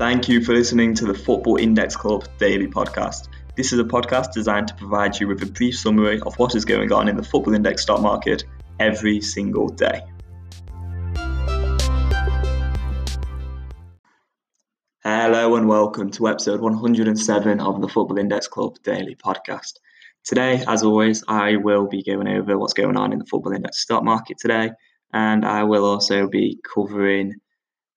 Thank you for listening to the Football Index Club Daily Podcast. This is a podcast designed to provide you with a brief summary of what is going on in the Football Index stock market every single day. Hello and welcome to episode 107 of the Football Index Club Daily Podcast. Today, as always, I will be going over what's going on in the Football Index stock market today, and I will also be covering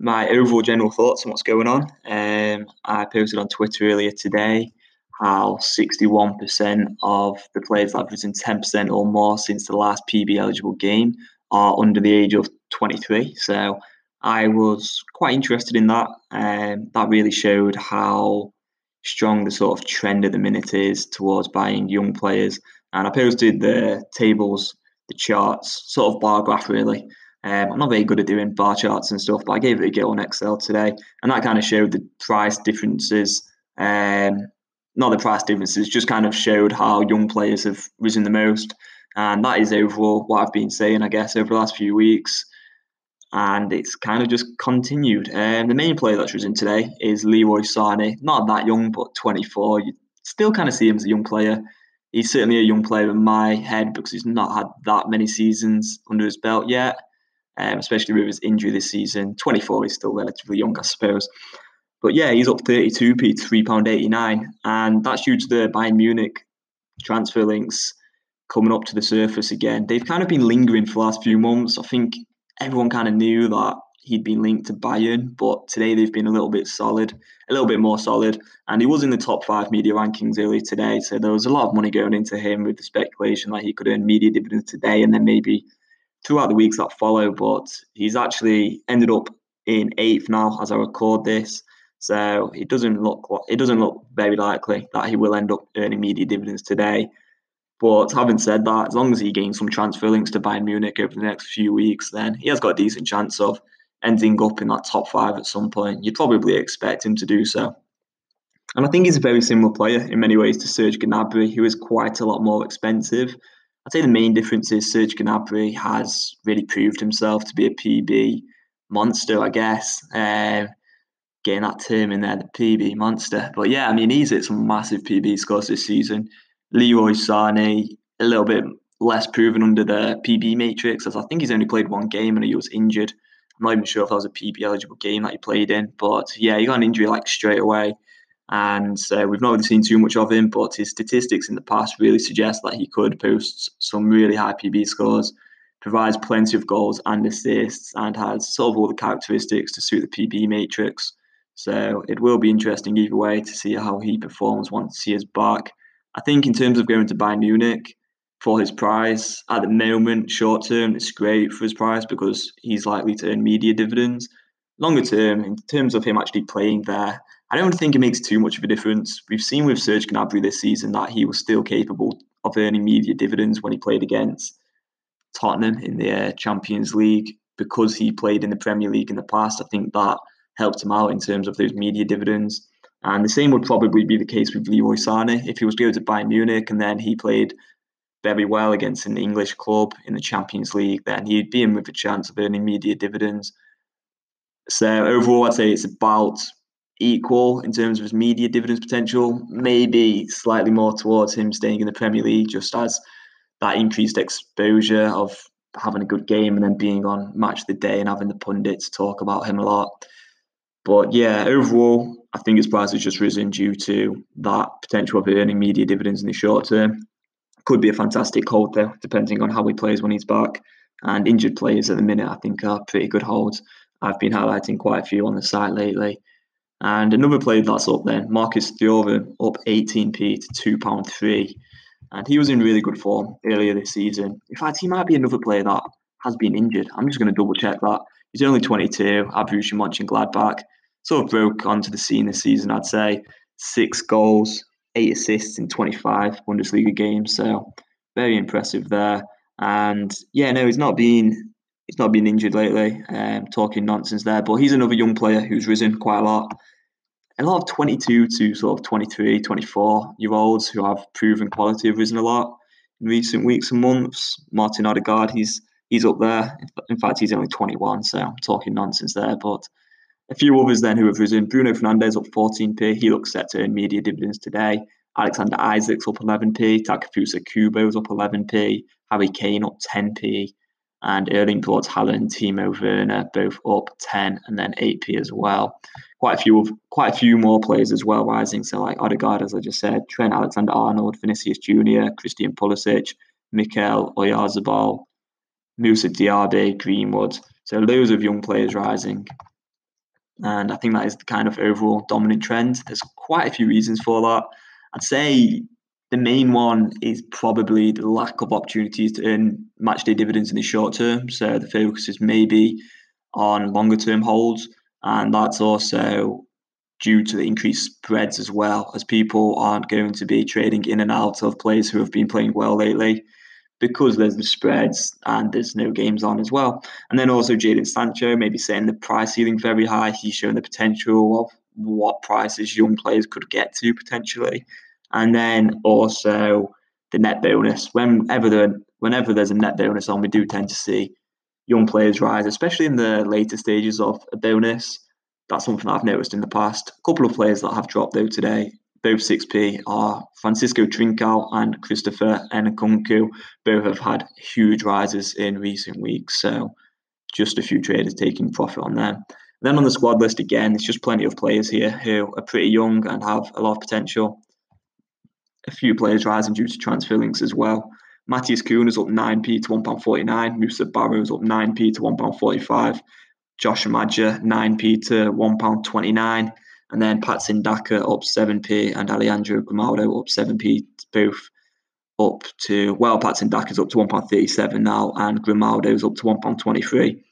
my overall general thoughts on what's going on. Um, I posted on Twitter earlier today how 61% of the players that have risen 10% or more since the last PB eligible game are under the age of 23. So I was quite interested in that. Um, that really showed how strong the sort of trend at the minute is towards buying young players. And I posted the tables, the charts, sort of bar graph really, um, I'm not very good at doing bar charts and stuff, but I gave it a go on Excel today, and that kind of showed the price differences. Um, not the price differences, just kind of showed how young players have risen the most, and that is overall what I've been saying, I guess, over the last few weeks. And it's kind of just continued. Um, the main player that's risen today is Leroy Sané. Not that young, but 24. You still kind of see him as a young player. He's certainly a young player in my head because he's not had that many seasons under his belt yet um, especially with his injury this season. 24 is still relatively young, I suppose. But yeah, he's up 32p to £3.89. And that's due to the Bayern Munich transfer links coming up to the surface again. They've kind of been lingering for the last few months. I think everyone kind of knew that he'd been linked to Bayern, but today they've been a little bit solid, a little bit more solid. And he was in the top five media rankings earlier today. So there was a lot of money going into him with the speculation that he could earn media dividends today and then maybe throughout the weeks that follow. But he's actually ended up in eighth now as I record this. So it doesn't look it doesn't look very likely that he will end up earning media dividends today. But having said that, as long as he gains some transfer links to Bayern Munich over the next few weeks, then he has got a decent chance of ending up in that top five at some point. You'd probably expect him to do so. And I think he's a very similar player in many ways to Serge Gnabry, who is quite a lot more expensive. I'd say the main difference is Serge Gnabry has really proved himself to be a PB monster, I guess. Uh, getting that term in there, the PB monster. But yeah, I mean, he's hit some massive PB scores this season. Leroy Sané, a little bit less proven under the PB matrix, as I think he's only played one game and he was injured. I'm not even sure if that was a PB eligible game that he played in. But yeah, he got an injury like straight away. And uh, we've not really seen too much of him, but his statistics in the past really suggest that he could post some really high PB scores, provides plenty of goals and assists, and has sort of all the characteristics to suit the PB matrix. So it will be interesting either way to see how he performs once he is back. I think in terms of going to Bayern Munich for his price, at the moment, short term, it's great for his price because he's likely to earn media dividends. Longer term, in terms of him actually playing there, I don't think it makes too much of a difference. We've seen with Serge Gnabry this season that he was still capable of earning media dividends when he played against Tottenham in the uh, Champions League because he played in the Premier League in the past. I think that helped him out in terms of those media dividends. And the same would probably be the case with Leroy Sané if he was to go to Bayern Munich and then he played very well against an English club in the Champions League, then he'd be in with a chance of earning media dividends. So overall, I'd say it's about equal in terms of his media dividends potential, maybe slightly more towards him staying in the Premier League, just as that increased exposure of having a good game and then being on match of the day and having the pundits talk about him a lot. But yeah, overall, I think his price has just risen due to that potential of earning media dividends in the short term. Could be a fantastic hold though, depending on how he plays when he's back. And injured players at the minute, I think, are pretty good holds. I've been highlighting quite a few on the site lately. And another player that's up then, Marcus Thuram, up 18p to £2.3. And he was in really good form earlier this season. In fact, he might be another player that has been injured. I'm just going to double check that. He's only 22, Borussia Mönchengladbach. Sort of broke onto the scene this season, I'd say. Six goals, eight assists in 25 Bundesliga games. So very impressive there. And yeah, no, he's not been he's not been injured lately. Um, talking nonsense there, but he's another young player who's risen quite a lot a lot of 22 to sort of 23, 24 year olds who have proven quality have risen a lot in recent weeks and months. Martin Odegaard, he's he's up there. In fact, he's only 21, so I'm talking nonsense there. But A few others then who have risen. Bruno Fernandes up 14p. He looks set to earn media dividends today. Alexander Isak's up 11p. Takefusa Kubo's up 11p. Harry Kane up 10p. And Erling Braut Haaland, Timo Werner both up 10 and then 8p as well. Quite a few of quite a few more players as well rising. So like Odegaard, as I just said, Trent Alexander-Arnold, Vinicius Junior, Christian Pulisic, Mikel Oyarzabal, Moussa Diaby, Greenwood. So loads of young players rising. And I think that is the kind of overall dominant trend. There's quite a few reasons for that. I'd say the main one is probably the lack of opportunities to earn matchday dividends in the short term. So the focus is maybe on longer term holds, and that's also due to the increased spreads as well, as people aren't going to be trading in and out of players who have been playing well lately because there's the spreads and there's no games on as well. And then also Jadon Sancho, maybe setting the price ceiling very high. He's shown the potential of what prices young players could get to potentially. And then also the net bonus. Whenever whenever there's a net bonus on, we do tend to see young players rise, especially in the later stages of a bonus. That's something I've noticed in the past. A couple of players that have dropped though today both 6p are Francisco Trincao and Christopher Nkunku. Both have had huge rises in recent weeks, so just a few traders taking profit on them. Then on the squad list again, there's just plenty of players here who are pretty young and have a lot of potential. A few players rising due to transfer links as well. Matheus Cunha is up 9p to £1.49. Musa Barrow's up 9p to £1.45. Josh Maja 9p to £1.29. And then Patson Daka up 7p and Alejandro Grimaldo up 7p, both up to, well, Patson Daka's up to £1.37 now and Grimaldo's up to £1.23.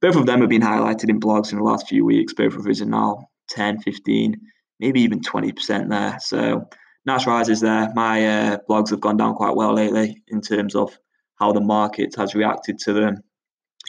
Both of them have been highlighted in blogs in the last few weeks. Both have risen now 10, 15, maybe even 20% there. So nice rises there. My uh, blogs have gone down quite well lately in terms of how the market has reacted to them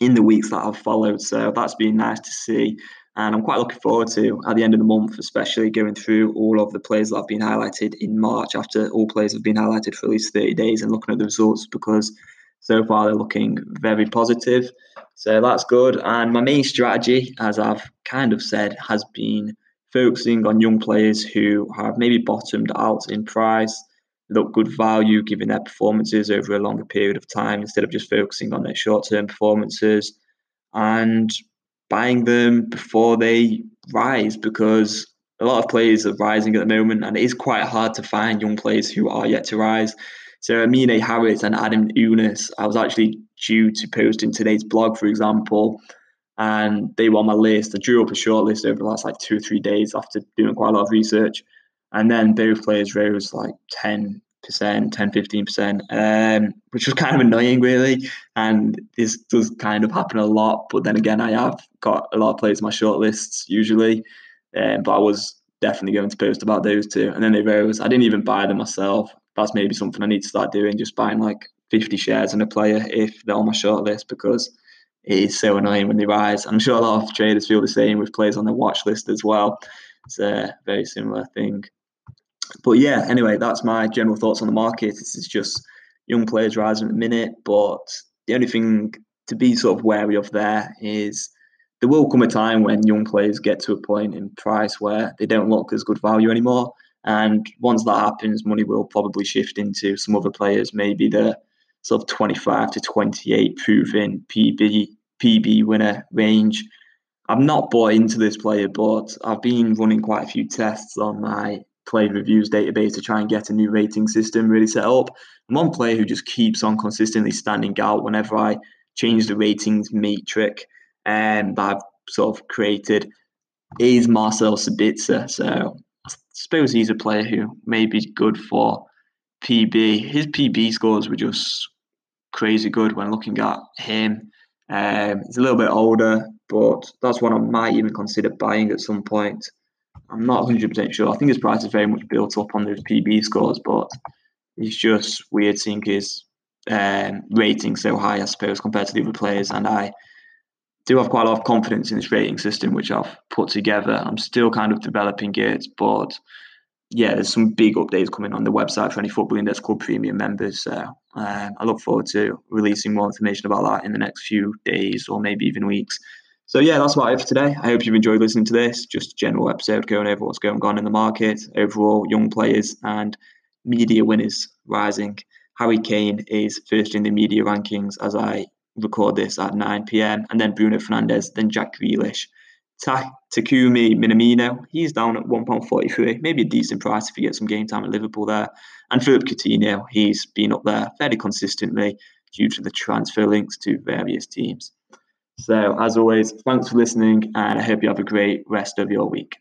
in the weeks that have followed. So that's been nice to see. And I'm quite looking forward to at the end of the month, especially going through all of the players that have been highlighted in March after all players have been highlighted for at least 30 days and looking at the results because so far they're looking very positive. So that's good. And my main strategy, as I've kind of said, has been focusing on young players who have maybe bottomed out in price, look good value given their performances over a longer period of time instead of just focusing on their short term performances. And buying them before they rise because a lot of players are rising at the moment, and it is quite hard to find young players who are yet to rise. So Amine Harit and Adam Younes, I was actually due to post in today's blog, for example, and they were on my list. I drew up a short list over the last like two or three days after doing quite a lot of research. And then both players rose like 10, percent 10 15 percent um, which was kind of annoying really. And this does kind of happen a lot. But then again i have got a lot of players on my short lists usually. Um, but i was definitely going to post about those two. And then they rose. I didn't even buy them myself. That's maybe something i need to start doing just buying like 50 shares in a player if they're on my short list because it is so annoying when they rise i'm sure a lot of traders feel the same with players on their watch list as well it's a very similar thing but yeah, anyway, that's my general thoughts on the market. This is just young players rising at the minute, but the only thing to be sort of wary of there is there will come a time when young players get to a point in price where they don't look as good value anymore. And once that happens, money will probably shift into some other players, maybe the sort of 25 to 28 proven PB PB winner range. I've not bought into this player, but I've been running quite a few tests on my play reviews database to try and get a new rating system really set up. And one player who just keeps on consistently standing out whenever I change the ratings metric um, that I've sort of created is Marcel Sabitzer. So I suppose he's a player who may be good for PB. His PB scores were just crazy good when looking at him. Um, he's a little bit older, but that's one I might even consider buying at some point. I'm not 100% sure. I think his price is very much built up on those PB scores, but it's just weird seeing his um, rating so high, I suppose, compared to the other players. And I do have quite a lot of confidence in this rating system, which I've put together. I'm still kind of developing it, but yeah, there's some big updates coming on the website for any Football Index Club premium members. So um, I look forward to releasing more information about that in the next few days or maybe even weeks. So yeah, that's about it for today. I hope you've enjoyed listening to this. Just a general episode going over what's going on in the market, overall young players and media winners rising. Harry Kane is first in the media rankings as I record this at 9 p.m. And then Bruno Fernandes, then Jack Grealish. Ta- Takumi Minamino, he's down at £1.43, maybe a decent price if you get some game time at Liverpool there. And Philippe Coutinho, he's been up there fairly consistently due to the transfer links to various teams. So, as always, thanks for listening, and I hope you have a great rest of your week.